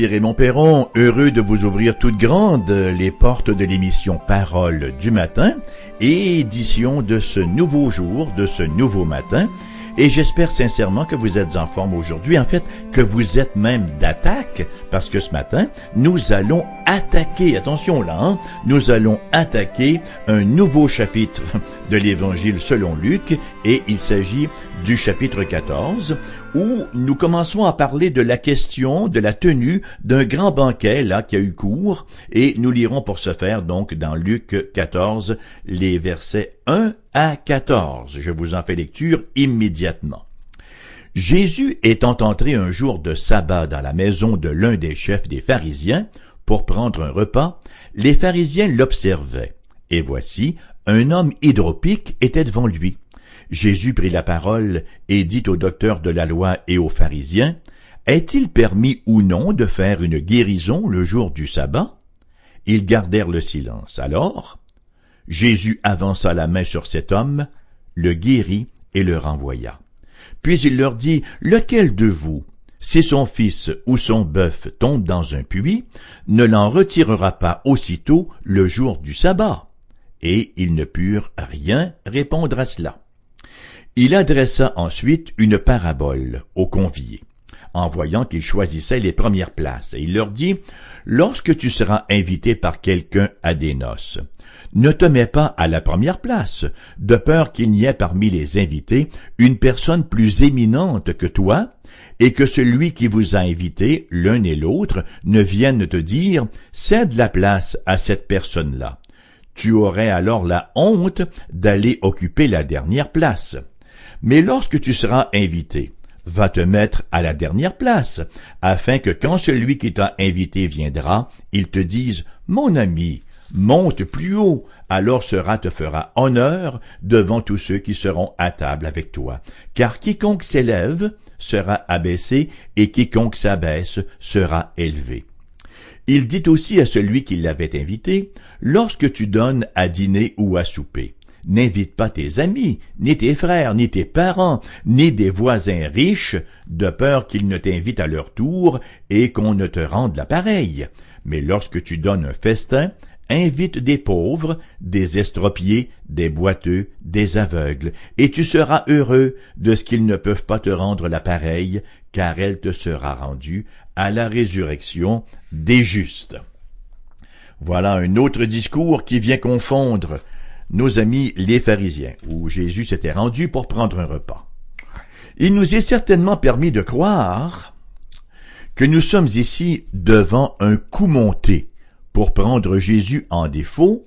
Ici Raymond Perron, heureux de vous ouvrir toutes grandes les portes de l'émission Parole du matin, édition de ce nouveau jour, de ce nouveau matin, et j'espère sincèrement que vous êtes en forme aujourd'hui, en fait, que vous êtes même d'attaque, parce que ce matin, nous allons attaquer, attention là, hein, nous allons attaquer un nouveau chapitre de l'Évangile selon Luc, et il s'agit du chapitre 14, où nous commençons à parler de la question de la tenue d'un grand banquet là qui a eu cours et nous lirons pour ce faire donc dans Luc 14 les versets 1 à 14. Je vous en fais lecture immédiatement. Jésus étant entré un jour de sabbat dans la maison de l'un des chefs des pharisiens pour prendre un repas, les pharisiens l'observaient. Et voici, un homme hydropique était devant lui. Jésus prit la parole et dit aux docteurs de la loi et aux pharisiens, Est-il permis ou non de faire une guérison le jour du sabbat? Ils gardèrent le silence. Alors, Jésus avança la main sur cet homme, le guérit et le renvoya. Puis il leur dit, Lequel de vous, si son fils ou son bœuf tombe dans un puits, ne l'en retirera pas aussitôt le jour du sabbat? Et ils ne purent rien répondre à cela. Il adressa ensuite une parabole aux conviés, en voyant qu'ils choisissaient les premières places, et il leur dit, Lorsque tu seras invité par quelqu'un à des noces, ne te mets pas à la première place, de peur qu'il n'y ait parmi les invités une personne plus éminente que toi, et que celui qui vous a invité, l'un et l'autre, ne vienne te dire, cède la place à cette personne-là. Tu aurais alors la honte d'aller occuper la dernière place. Mais lorsque tu seras invité, va te mettre à la dernière place, afin que quand celui qui t'a invité viendra, il te dise, Mon ami, monte plus haut, alors cela te fera honneur devant tous ceux qui seront à table avec toi. Car quiconque s'élève sera abaissé, et quiconque s'abaisse sera élevé. Il dit aussi à celui qui l'avait invité, Lorsque tu donnes à dîner ou à souper, N'invite pas tes amis, ni tes frères, ni tes parents, ni des voisins riches, de peur qu'ils ne t'invitent à leur tour et qu'on ne te rende l'appareil. Mais lorsque tu donnes un festin, invite des pauvres, des estropiés, des boiteux, des aveugles, et tu seras heureux de ce qu'ils ne peuvent pas te rendre l'appareil, car elle te sera rendue à la résurrection des justes. Voilà un autre discours qui vient confondre nos amis les pharisiens, où Jésus s'était rendu pour prendre un repas. Il nous est certainement permis de croire que nous sommes ici devant un coup monté pour prendre Jésus en défaut,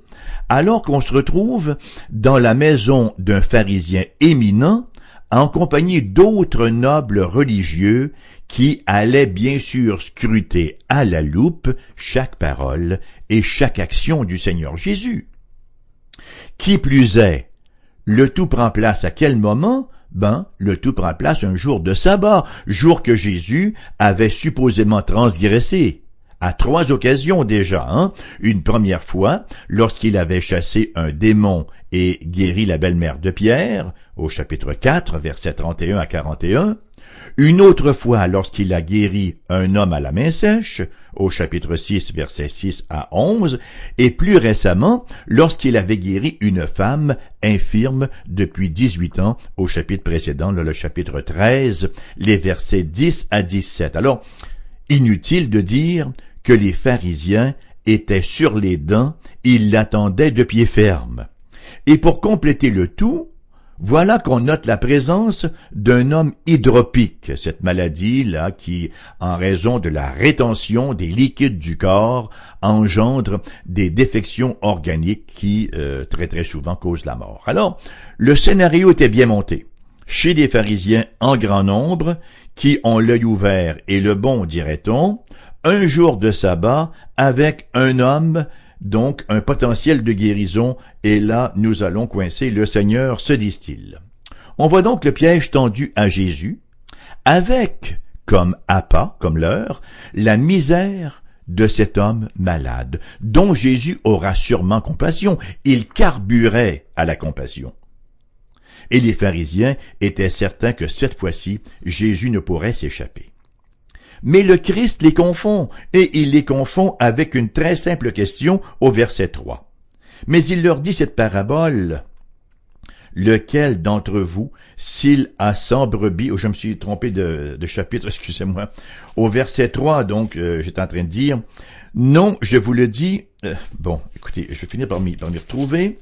alors qu'on se retrouve dans la maison d'un pharisien éminent en compagnie d'autres nobles religieux qui allaient bien sûr scruter à la loupe chaque parole et chaque action du Seigneur Jésus. Qui plus est, le tout prend place à quel moment? Ben, le tout prend place un jour de sabbat, jour que Jésus avait supposément transgressé. À trois occasions déjà, hein? Une première fois, lorsqu'il avait chassé un démon et guéri la belle-mère de Pierre, au chapitre 4, versets 31 à 41 une autre fois lorsqu'il a guéri un homme à la main sèche, au chapitre 6, versets 6 à 11, et plus récemment lorsqu'il avait guéri une femme infirme depuis 18 ans, au chapitre précédent, le chapitre 13, les versets 10 à 17. Alors, inutile de dire que les pharisiens étaient sur les dents, ils l'attendaient de pied ferme. Et pour compléter le tout, voilà qu'on note la présence d'un homme hydropique, cette maladie-là qui, en raison de la rétention des liquides du corps, engendre des défections organiques qui, euh, très très souvent, causent la mort. Alors, le scénario était bien monté. Chez des pharisiens en grand nombre, qui ont l'œil ouvert et le bon, dirait-on, un jour de sabbat avec un homme donc un potentiel de guérison, et là nous allons coincer le Seigneur, se disent-ils. On voit donc le piège tendu à Jésus, avec, comme appât, comme l'heure, la misère de cet homme malade, dont Jésus aura sûrement compassion, il carburait à la compassion. Et les pharisiens étaient certains que cette fois-ci, Jésus ne pourrait s'échapper. Mais le Christ les confond, et il les confond avec une très simple question au verset 3. Mais il leur dit cette parabole, lequel d'entre vous, s'il a cent brebis, oh, je me suis trompé de, chapitre, excusez-moi, au verset 3, donc euh, j'étais en train de dire, non, je vous le dis, euh, bon, écoutez, je vais finir par m'y retrouver.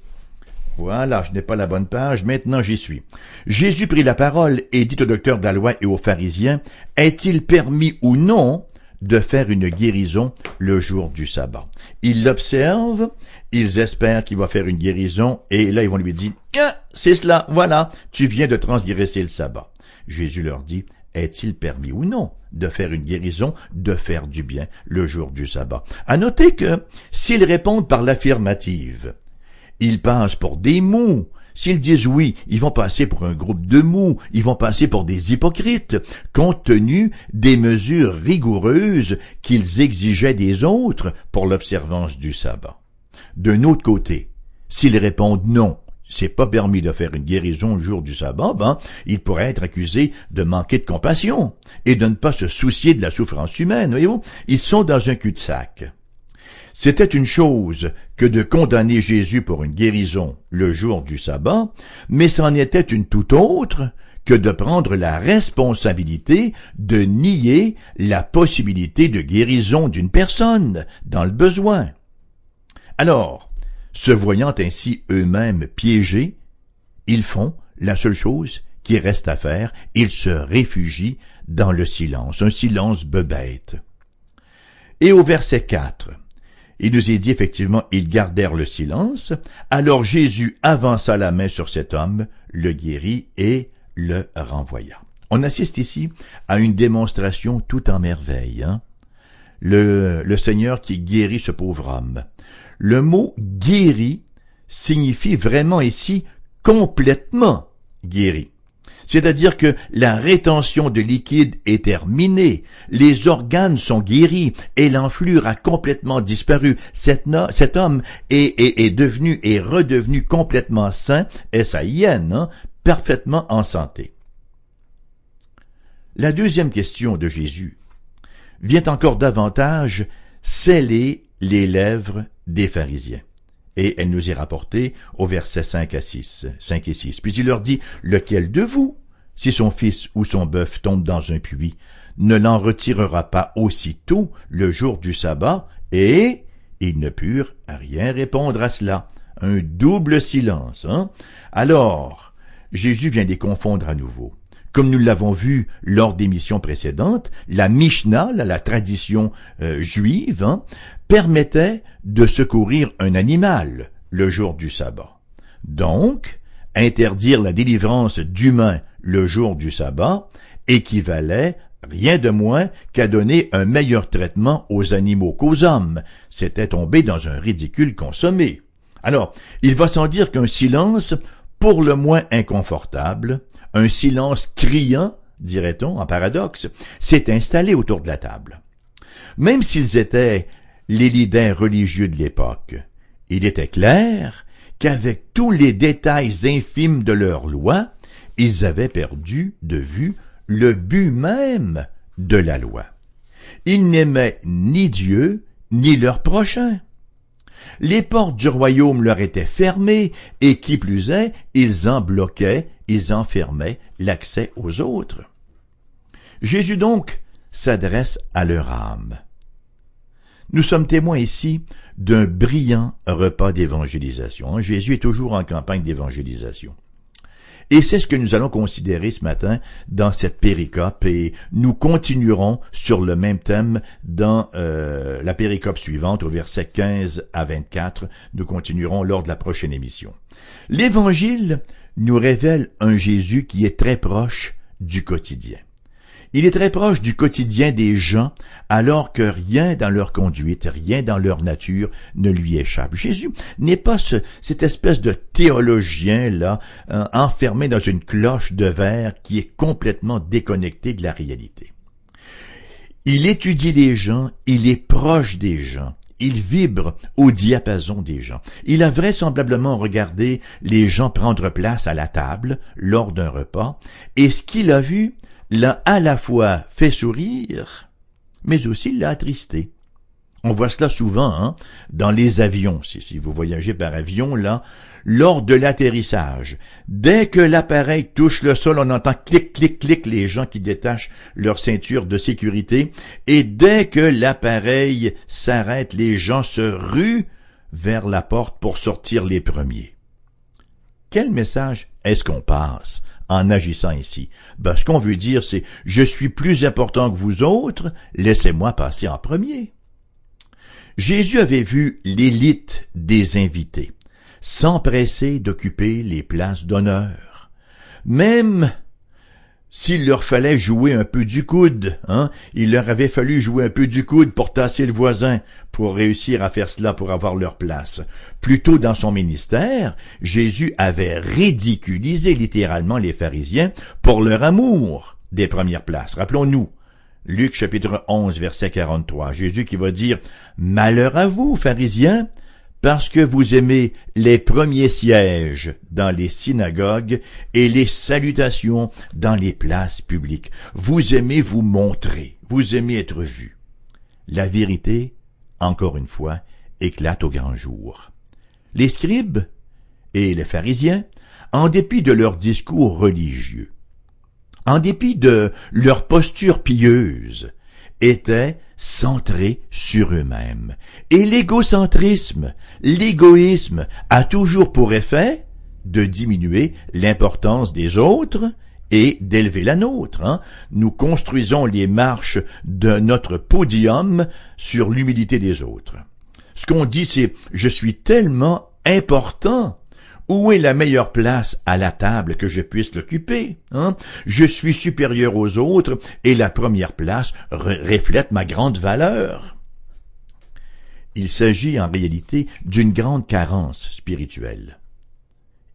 Voilà, je n'ai pas la bonne page, maintenant j'y suis. Jésus prit la parole et dit au docteur de et aux pharisiens, est-il permis ou non de faire une guérison le jour du sabbat? Ils l'observent, ils espèrent qu'il va faire une guérison, et là ils vont lui dire, ah, c'est cela, voilà, tu viens de transgresser le sabbat. Jésus leur dit, est-il permis ou non de faire une guérison, de faire du bien le jour du sabbat? À noter que, s'ils répondent par l'affirmative, ils passent pour des mous. S'ils disent oui, ils vont passer pour un groupe de mous, ils vont passer pour des hypocrites, compte tenu des mesures rigoureuses qu'ils exigeaient des autres pour l'observance du sabbat. D'un autre côté, s'ils répondent non, c'est pas permis de faire une guérison le jour du sabbat, ben, ils pourraient être accusés de manquer de compassion et de ne pas se soucier de la souffrance humaine. Voyez-vous, ils sont dans un cul-de-sac. C'était une chose que de condamner Jésus pour une guérison le jour du sabbat, mais c'en était une toute autre que de prendre la responsabilité de nier la possibilité de guérison d'une personne dans le besoin. Alors, se voyant ainsi eux-mêmes piégés, ils font la seule chose qui reste à faire, ils se réfugient dans le silence, un silence bebête. Et au verset 4, il nous est dit effectivement, ils gardèrent le silence. Alors Jésus avança la main sur cet homme, le guérit et le renvoya. On assiste ici à une démonstration tout en merveille. Hein. Le, le Seigneur qui guérit ce pauvre homme. Le mot guéri signifie vraiment ici complètement guéri. C'est-à-dire que la rétention de liquide est terminée, les organes sont guéris et l'enflure a complètement disparu. Cet, homme est, devenu et redevenu complètement sain, et sa hyène, hein, parfaitement en santé. La deuxième question de Jésus vient encore davantage sceller les lèvres des pharisiens et elle nous est rapportée au verset 5 à 6, 5 et 6. Puis il leur dit, lequel de vous, si son fils ou son bœuf tombe dans un puits, ne l'en retirera pas aussitôt le jour du sabbat, et ils ne purent rien répondre à cela. Un double silence, hein? Alors, Jésus vient les confondre à nouveau. Comme nous l'avons vu lors des missions précédentes, la Mishnah, la tradition euh, juive, hein, permettait de secourir un animal le jour du sabbat. Donc, interdire la délivrance d'humains le jour du sabbat équivalait rien de moins qu'à donner un meilleur traitement aux animaux qu'aux hommes. C'était tomber dans un ridicule consommé. Alors, il va sans dire qu'un silence pour le moins inconfortable, un silence criant, dirait-on en paradoxe, s'est installé autour de la table. Même s'ils étaient les lidins religieux de l'époque. Il était clair qu'avec tous les détails infimes de leur loi, ils avaient perdu de vue le but même de la loi. Ils n'aimaient ni Dieu ni leur prochain. Les portes du royaume leur étaient fermées, et qui plus est, ils en bloquaient, ils enfermaient l'accès aux autres. Jésus donc s'adresse à leur âme. Nous sommes témoins ici d'un brillant repas d'évangélisation. Jésus est toujours en campagne d'évangélisation. Et c'est ce que nous allons considérer ce matin dans cette péricope et nous continuerons sur le même thème dans euh, la péricope suivante au verset 15 à 24. Nous continuerons lors de la prochaine émission. L'évangile nous révèle un Jésus qui est très proche du quotidien. Il est très proche du quotidien des gens, alors que rien dans leur conduite, rien dans leur nature ne lui échappe. Jésus n'est pas ce, cette espèce de théologien là, euh, enfermé dans une cloche de verre qui est complètement déconnecté de la réalité. Il étudie les gens, il est proche des gens. Il vibre au diapason des gens. Il a vraisemblablement regardé les gens prendre place à la table lors d'un repas, et ce qu'il a vu l'a à la fois fait sourire mais aussi l'a attristé. On voit cela souvent hein, dans les avions. Si, si vous voyagez par avion, là, lors de l'atterrissage, dès que l'appareil touche le sol, on entend clic, clic, clic les gens qui détachent leur ceinture de sécurité. Et dès que l'appareil s'arrête, les gens se ruent vers la porte pour sortir les premiers. Quel message est-ce qu'on passe? En agissant ainsi? Ben, ce qu'on veut dire, c'est je suis plus important que vous autres, laissez-moi passer en premier. Jésus avait vu l'élite des invités, s'empresser d'occuper les places d'honneur. Même s'il leur fallait jouer un peu du coude, hein, il leur avait fallu jouer un peu du coude pour tasser le voisin, pour réussir à faire cela pour avoir leur place. Plutôt dans son ministère, Jésus avait ridiculisé littéralement les pharisiens pour leur amour des premières places. Rappelons-nous, Luc chapitre 11 verset 43, Jésus qui va dire Malheur à vous, pharisiens, parce que vous aimez les premiers sièges dans les synagogues et les salutations dans les places publiques. Vous aimez vous montrer, vous aimez être vu. La vérité, encore une fois, éclate au grand jour. Les scribes et les pharisiens, en dépit de leur discours religieux, en dépit de leur posture pieuse, étaient centrés sur eux-mêmes. Et l'égocentrisme, l'égoïsme a toujours pour effet de diminuer l'importance des autres et d'élever la nôtre. Hein. Nous construisons les marches de notre podium sur l'humilité des autres. Ce qu'on dit, c'est je suis tellement important où est la meilleure place à la table que je puisse l'occuper hein? Je suis supérieur aux autres et la première place reflète ma grande valeur. Il s'agit en réalité d'une grande carence spirituelle.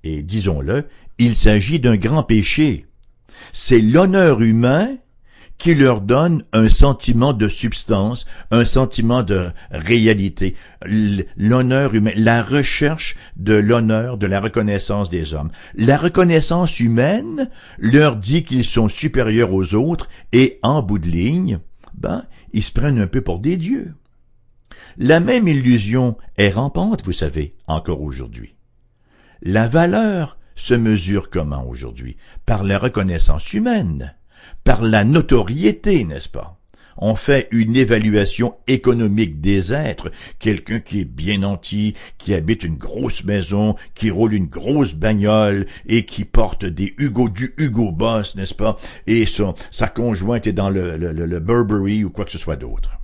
Et disons-le, il s'agit d'un grand péché. C'est l'honneur humain qui leur donne un sentiment de substance, un sentiment de réalité, l'honneur humain, la recherche de l'honneur, de la reconnaissance des hommes. La reconnaissance humaine leur dit qu'ils sont supérieurs aux autres et en bout de ligne, ben, ils se prennent un peu pour des dieux. La même illusion est rampante, vous savez, encore aujourd'hui. La valeur se mesure comment aujourd'hui? Par la reconnaissance humaine par la notoriété, n'est-ce pas? On fait une évaluation économique des êtres. Quelqu'un qui est bien nanti, qui habite une grosse maison, qui roule une grosse bagnole et qui porte des Hugo du Hugo Boss, n'est-ce pas? Et son, sa conjointe est dans le, le, le Burberry ou quoi que ce soit d'autre.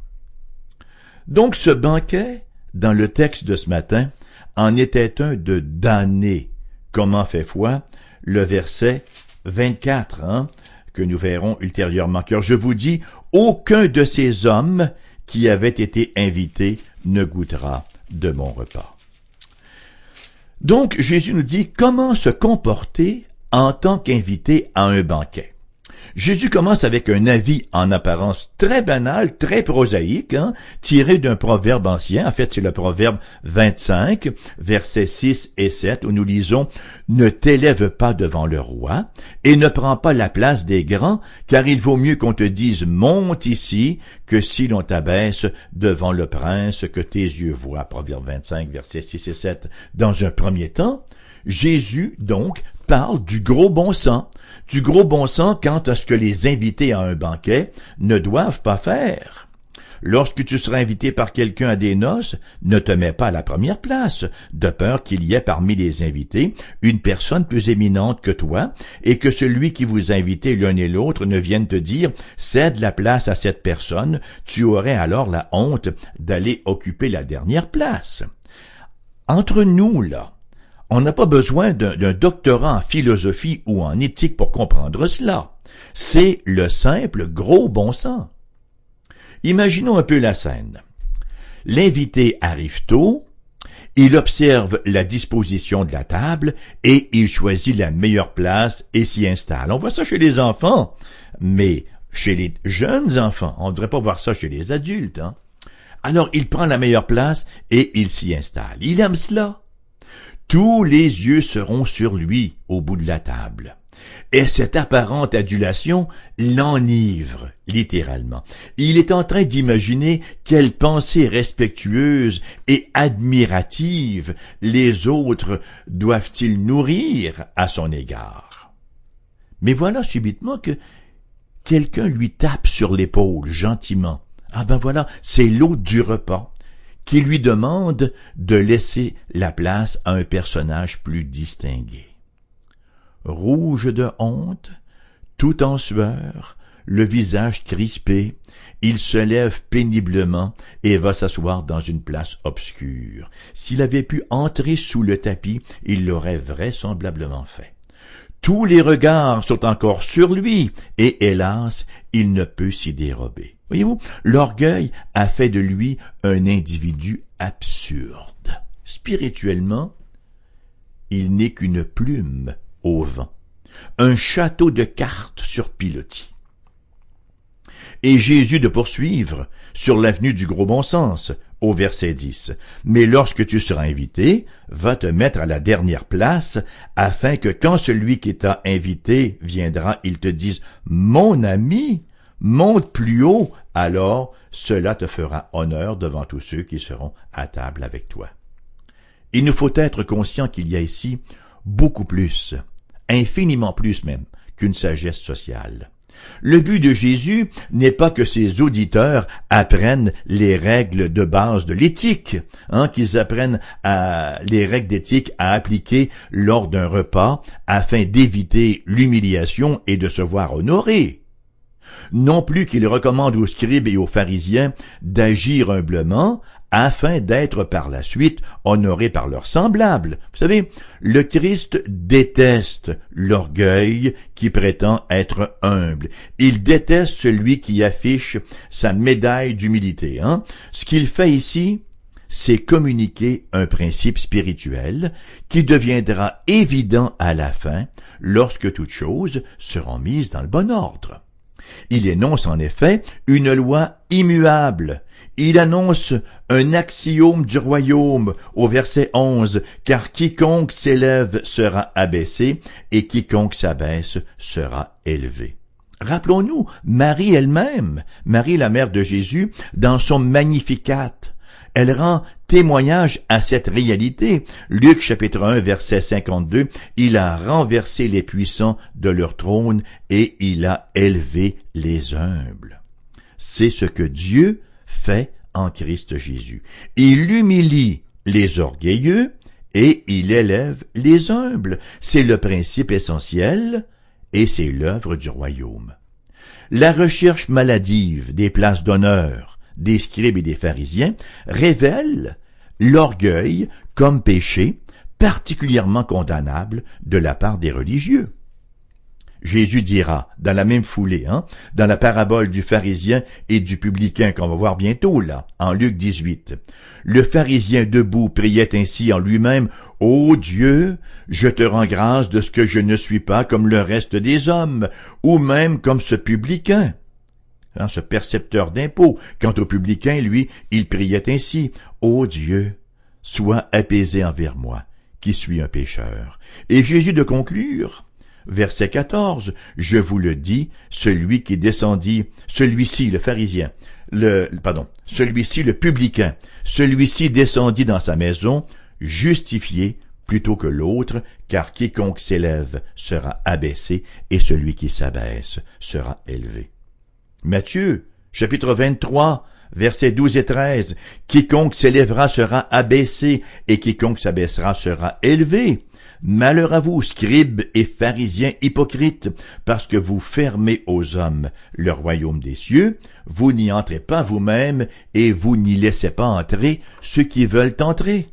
Donc ce banquet, dans le texte de ce matin, en était un de damné. Comment fait foi? Le verset 24, hein? Que nous verrons ultérieurement, car je vous dis, aucun de ces hommes qui avaient été invités ne goûtera de mon repas. Donc Jésus nous dit comment se comporter en tant qu'invité à un banquet? Jésus commence avec un avis en apparence très banal, très prosaïque, hein, tiré d'un proverbe ancien. En fait, c'est le proverbe 25, versets 6 et 7, où nous lisons « Ne t'élève pas devant le roi, et ne prends pas la place des grands, car il vaut mieux qu'on te dise « Monte ici », que si l'on t'abaisse devant le prince que tes yeux voient. Proverbe 25, versets 6 et 7. Dans un premier temps, Jésus, donc, parle du gros bon sens, du gros bon sens quant à ce que les invités à un banquet ne doivent pas faire. Lorsque tu seras invité par quelqu'un à des noces, ne te mets pas à la première place, de peur qu'il y ait parmi les invités une personne plus éminente que toi, et que celui qui vous a invité l'un et l'autre ne vienne te dire cède la place à cette personne, tu aurais alors la honte d'aller occuper la dernière place. Entre nous, là, on n'a pas besoin d'un doctorat en philosophie ou en éthique pour comprendre cela. C'est le simple gros bon sens. Imaginons un peu la scène. L'invité arrive tôt, il observe la disposition de la table et il choisit la meilleure place et s'y installe. On voit ça chez les enfants, mais chez les jeunes enfants, on ne devrait pas voir ça chez les adultes. Hein? Alors il prend la meilleure place et il s'y installe. Il aime cela tous les yeux seront sur lui au bout de la table. Et cette apparente adulation l'enivre, littéralement. Il est en train d'imaginer quelle pensée respectueuse et admirative les autres doivent-ils nourrir à son égard. Mais voilà subitement que quelqu'un lui tape sur l'épaule gentiment. Ah ben voilà, c'est l'hôte du repas qui lui demande de laisser la place à un personnage plus distingué rouge de honte, tout en sueur, le visage crispé, il se lève péniblement et va s'asseoir dans une place obscure. S'il avait pu entrer sous le tapis, il l'aurait vraisemblablement fait. Tous les regards sont encore sur lui, et hélas, il ne peut s'y dérober. Voyez-vous, l'orgueil a fait de lui un individu absurde. Spirituellement, il n'est qu'une plume au vent, un château de cartes sur pilotis. Et Jésus de poursuivre sur l'avenue du gros bon sens, au verset 10. Mais lorsque tu seras invité, va te mettre à la dernière place, afin que quand celui qui t'a invité viendra, il te dise, Mon ami, monte plus haut, alors cela te fera honneur devant tous ceux qui seront à table avec toi. Il nous faut être conscient qu'il y a ici beaucoup plus infiniment plus même qu'une sagesse sociale. Le but de Jésus n'est pas que ses auditeurs apprennent les règles de base de l'éthique, hein, qu'ils apprennent les règles d'éthique à appliquer lors d'un repas afin d'éviter l'humiliation et de se voir honoré. Non plus qu'il recommande aux scribes et aux pharisiens d'agir humblement afin d'être par la suite honorés par leurs semblables. Vous savez, le Christ déteste l'orgueil qui prétend être humble. Il déteste celui qui affiche sa médaille d'humilité. Hein? Ce qu'il fait ici, c'est communiquer un principe spirituel qui deviendra évident à la fin lorsque toutes choses seront mises dans le bon ordre. Il énonce en effet une loi immuable il annonce un axiome du royaume au verset 11, car quiconque s'élève sera abaissé et quiconque s'abaisse sera élevé. Rappelons-nous Marie elle-même, Marie la mère de Jésus, dans son Magnificat. Elle rend témoignage à cette réalité. Luc chapitre 1 verset 52, il a renversé les puissants de leur trône et il a élevé les humbles. C'est ce que Dieu fait en Christ Jésus. Il humilie les orgueilleux et il élève les humbles. C'est le principe essentiel et c'est l'œuvre du royaume. La recherche maladive des places d'honneur des scribes et des pharisiens révèle l'orgueil comme péché particulièrement condamnable de la part des religieux. Jésus dira, dans la même foulée, hein, dans la parabole du pharisien et du publicain qu'on va voir bientôt là, en Luc 18. Le pharisien debout priait ainsi en lui-même, Ô Dieu, je te rends grâce de ce que je ne suis pas comme le reste des hommes, ou même comme ce publicain. Hein, ce percepteur d'impôts. Quant au publicain, lui, il priait ainsi, Ô Dieu, sois apaisé envers moi, qui suis un pécheur. Et Jésus de conclure, Verset 14, je vous le dis, celui qui descendit, celui-ci, le pharisien, le, pardon, celui-ci, le publicain, celui-ci descendit dans sa maison, justifié plutôt que l'autre, car quiconque s'élève sera abaissé, et celui qui s'abaisse sera élevé. Matthieu, chapitre 23, versets 12 et 13, quiconque s'élèvera sera abaissé, et quiconque s'abaissera sera élevé. Malheur à vous, scribes et pharisiens hypocrites, parce que vous fermez aux hommes le royaume des cieux, vous n'y entrez pas vous-même, et vous n'y laissez pas entrer ceux qui veulent entrer.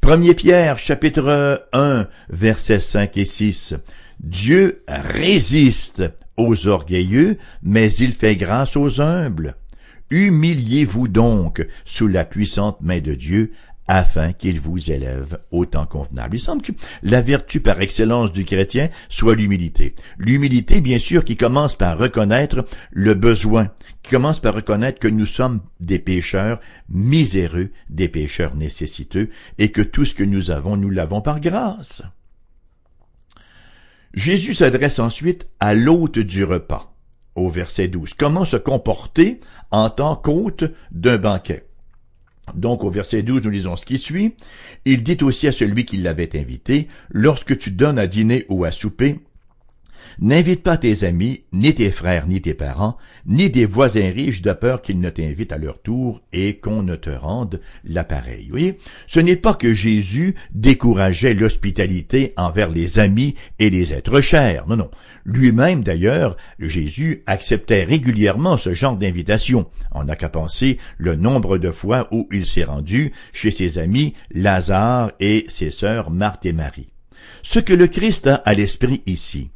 Premier Pierre, chapitre 1, versets 5 et 6. Dieu résiste aux orgueilleux, mais il fait grâce aux humbles. Humiliez-vous donc sous la puissante main de Dieu, afin qu'il vous élève au temps convenable. Il semble que la vertu par excellence du chrétien soit l'humilité. L'humilité, bien sûr, qui commence par reconnaître le besoin, qui commence par reconnaître que nous sommes des pécheurs miséreux, des pécheurs nécessiteux, et que tout ce que nous avons, nous l'avons par grâce. Jésus s'adresse ensuite à l'hôte du repas, au verset 12. Comment se comporter en tant qu'hôte d'un banquet? Donc au verset 12, nous lisons ce qui suit. Il dit aussi à celui qui l'avait invité, Lorsque tu donnes à dîner ou à souper, N'invite pas tes amis, ni tes frères, ni tes parents, ni des voisins riches de peur qu'ils ne t'invitent à leur tour et qu'on ne te rende l'appareil. Vous voyez, ce n'est pas que Jésus décourageait l'hospitalité envers les amis et les êtres chers. Non, non. Lui-même, d'ailleurs, Jésus acceptait régulièrement ce genre d'invitation. On n'a qu'à penser le nombre de fois où il s'est rendu chez ses amis Lazare et ses sœurs Marthe et Marie. Ce que le Christ a à l'esprit ici,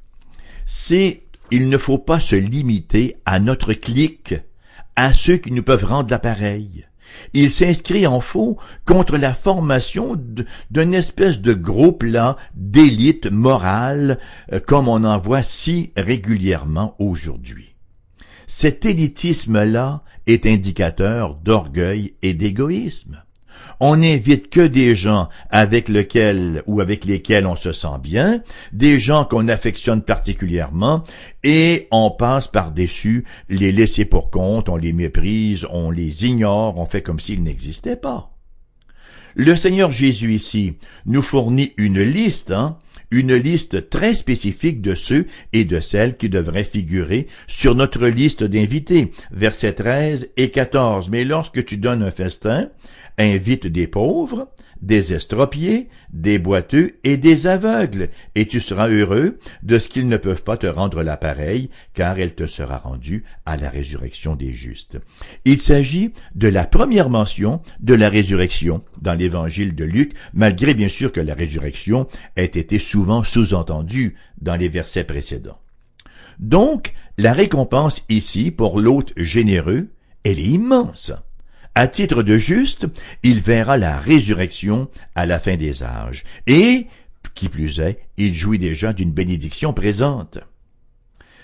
c'est il ne faut pas se limiter à notre clique, à ceux qui nous peuvent rendre l'appareil. Il s'inscrit en faux contre la formation d'une espèce de groupe-là d'élite morale euh, comme on en voit si régulièrement aujourd'hui. Cet élitisme-là est indicateur d'orgueil et d'égoïsme on n'invite que des gens avec lesquels ou avec lesquels on se sent bien, des gens qu'on affectionne particulièrement, et on passe par-dessus les laisser pour compte, on les méprise, on les ignore, on fait comme s'ils n'existaient pas. Le Seigneur Jésus ici nous fournit une liste, hein, une liste très spécifique de ceux et de celles qui devraient figurer sur notre liste d'invités, versets 13 et 14. Mais lorsque tu donnes un festin, invite des pauvres, des estropiés, des boiteux et des aveugles, et tu seras heureux de ce qu'ils ne peuvent pas te rendre l'appareil, car elle te sera rendue à la résurrection des justes. Il s'agit de la première mention de la résurrection dans l'évangile de Luc, malgré bien sûr que la résurrection ait été souvent sous-entendue dans les versets précédents. Donc, la récompense ici pour l'hôte généreux, elle est immense. À titre de juste, il verra la résurrection à la fin des âges. Et, qui plus est, il jouit déjà d'une bénédiction présente.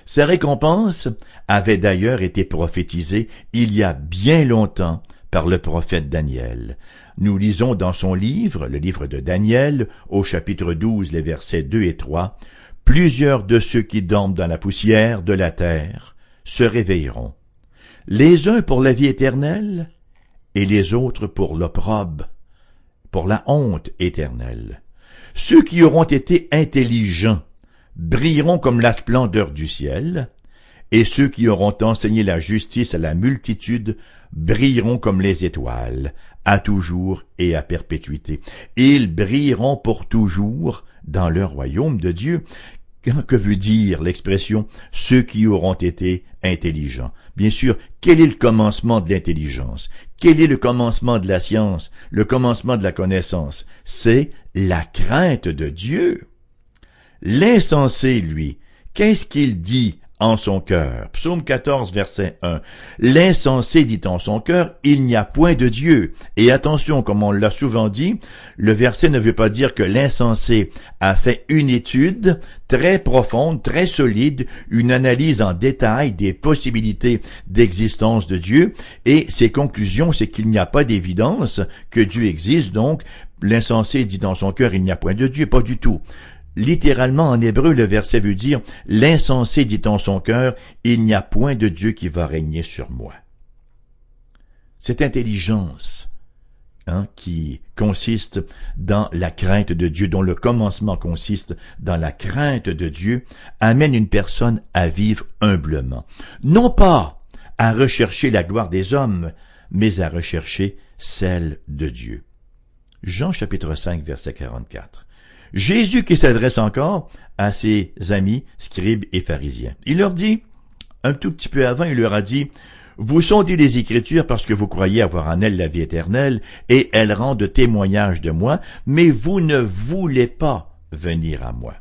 Sa récompense avait d'ailleurs été prophétisée il y a bien longtemps par le prophète Daniel. Nous lisons dans son livre, le livre de Daniel, au chapitre 12, les versets 2 et 3, Plusieurs de ceux qui dorment dans la poussière de la terre se réveilleront, les uns pour la vie éternelle, et les autres pour l'opprobre, pour la honte éternelle. Ceux qui auront été intelligents brilleront comme la splendeur du ciel, et ceux qui auront enseigné la justice à la multitude brilleront comme les étoiles, à toujours et à perpétuité. Ils brilleront pour toujours dans le royaume de Dieu, que veut dire l'expression ceux qui auront été intelligents Bien sûr, quel est le commencement de l'intelligence? Quel est le commencement de la science Le commencement de la connaissance? C'est la crainte de Dieu. L'insensé, lui, qu'est-ce qu'il dit en son cœur. Psaume 14, verset 1. L'insensé dit en son cœur, il n'y a point de Dieu. Et attention, comme on l'a souvent dit, le verset ne veut pas dire que l'insensé a fait une étude très profonde, très solide, une analyse en détail des possibilités d'existence de Dieu, et ses conclusions, c'est qu'il n'y a pas d'évidence que Dieu existe, donc l'insensé dit dans son cœur, il n'y a point de Dieu, pas du tout. Littéralement en hébreu, le verset veut dire L'insensé dit en son cœur, Il n'y a point de Dieu qui va régner sur moi. Cette intelligence hein, qui consiste dans la crainte de Dieu, dont le commencement consiste dans la crainte de Dieu, amène une personne à vivre humblement. Non pas à rechercher la gloire des hommes, mais à rechercher celle de Dieu. Jean chapitre 5 verset 44. Jésus qui s'adresse encore à ses amis scribes et pharisiens. Il leur dit, un tout petit peu avant, il leur a dit, vous sondez les Écritures parce que vous croyez avoir en elles la vie éternelle, et elles rendent témoignage de moi, mais vous ne voulez pas venir à moi.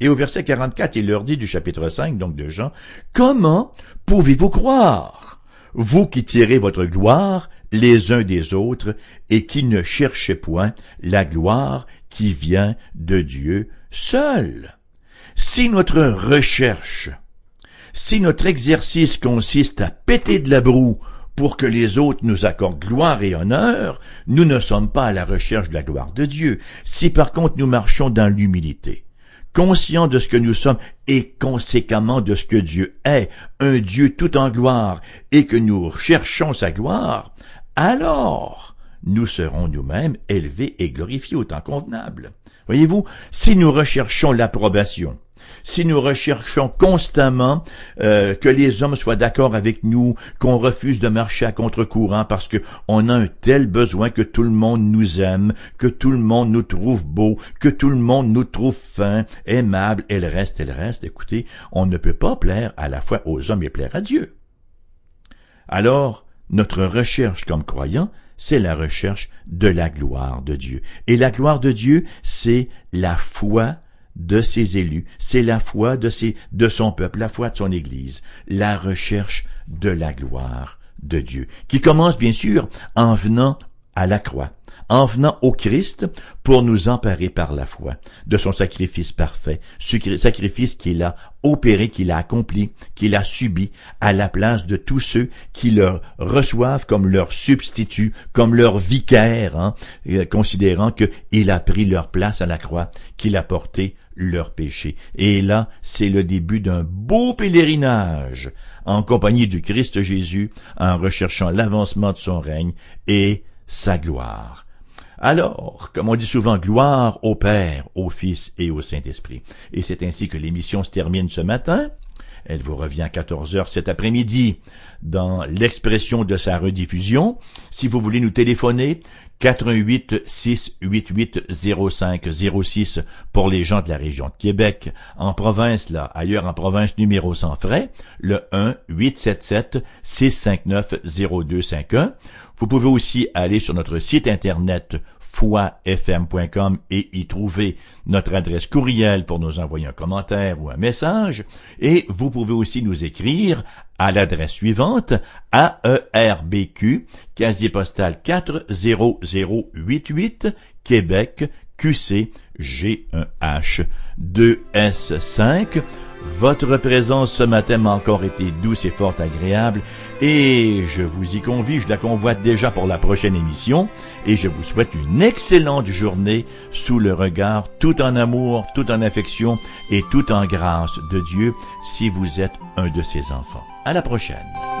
Et au verset 44, il leur dit du chapitre 5, donc de Jean, Comment pouvez-vous croire, vous qui tirez votre gloire les uns des autres, et qui ne cherchez point la gloire qui vient de Dieu seul. Si notre recherche, si notre exercice consiste à péter de la broue pour que les autres nous accordent gloire et honneur, nous ne sommes pas à la recherche de la gloire de Dieu. Si par contre nous marchons dans l'humilité, conscients de ce que nous sommes et conséquemment de ce que Dieu est, un Dieu tout en gloire, et que nous cherchons sa gloire, alors nous serons nous-mêmes élevés et glorifiés au temps convenable. Voyez-vous, si nous recherchons l'approbation, si nous recherchons constamment euh, que les hommes soient d'accord avec nous, qu'on refuse de marcher à contre-courant parce que on a un tel besoin que tout le monde nous aime, que tout le monde nous trouve beau, que tout le monde nous trouve fin, aimable, et le reste, et le reste, écoutez, on ne peut pas plaire à la fois aux hommes et plaire à Dieu. Alors, notre recherche comme croyant, c'est la recherche de la gloire de Dieu. Et la gloire de Dieu, c'est la foi de ses élus, c'est la foi de, son peuple, la foi de son Église, la recherche de la gloire de Dieu, qui commence bien sûr en venant à la croix, en venant au Christ pour nous emparer par la foi de son sacrifice parfait, sacrifice qu'il a opéré, qu'il a accompli, qu'il a subi à la place de tous ceux qui le reçoivent comme leur substitut, comme leur vicaire, hein, euh, considérant qu'il a pris leur place à la croix, qu'il a porté leur péché. Et là, c'est le début d'un beau pèlerinage en compagnie du Christ Jésus, en recherchant l'avancement de son règne et sa gloire. Alors, comme on dit souvent, gloire au Père, au Fils et au Saint-Esprit. Et c'est ainsi que l'émission se termine ce matin. Elle vous revient à 14 heures cet après-midi dans l'expression de sa rediffusion. Si vous voulez nous téléphoner, 88 688 05 06 pour les gens de la région de Québec. En province, là, ailleurs en province, numéro sans frais, le 1 877 659 0251. Vous pouvez aussi aller sur notre site internet foifm.com et y trouver notre adresse courriel pour nous envoyer un commentaire ou un message. Et vous pouvez aussi nous écrire à l'adresse suivante AERBQ, casier postal 40088, Québec, QC G1H 2S5. Votre présence ce matin m'a encore été douce et fort agréable et je vous y convie, je la convoite déjà pour la prochaine émission et je vous souhaite une excellente journée sous le regard tout en amour, tout en affection et tout en grâce de Dieu si vous êtes un de ses enfants. À la prochaine.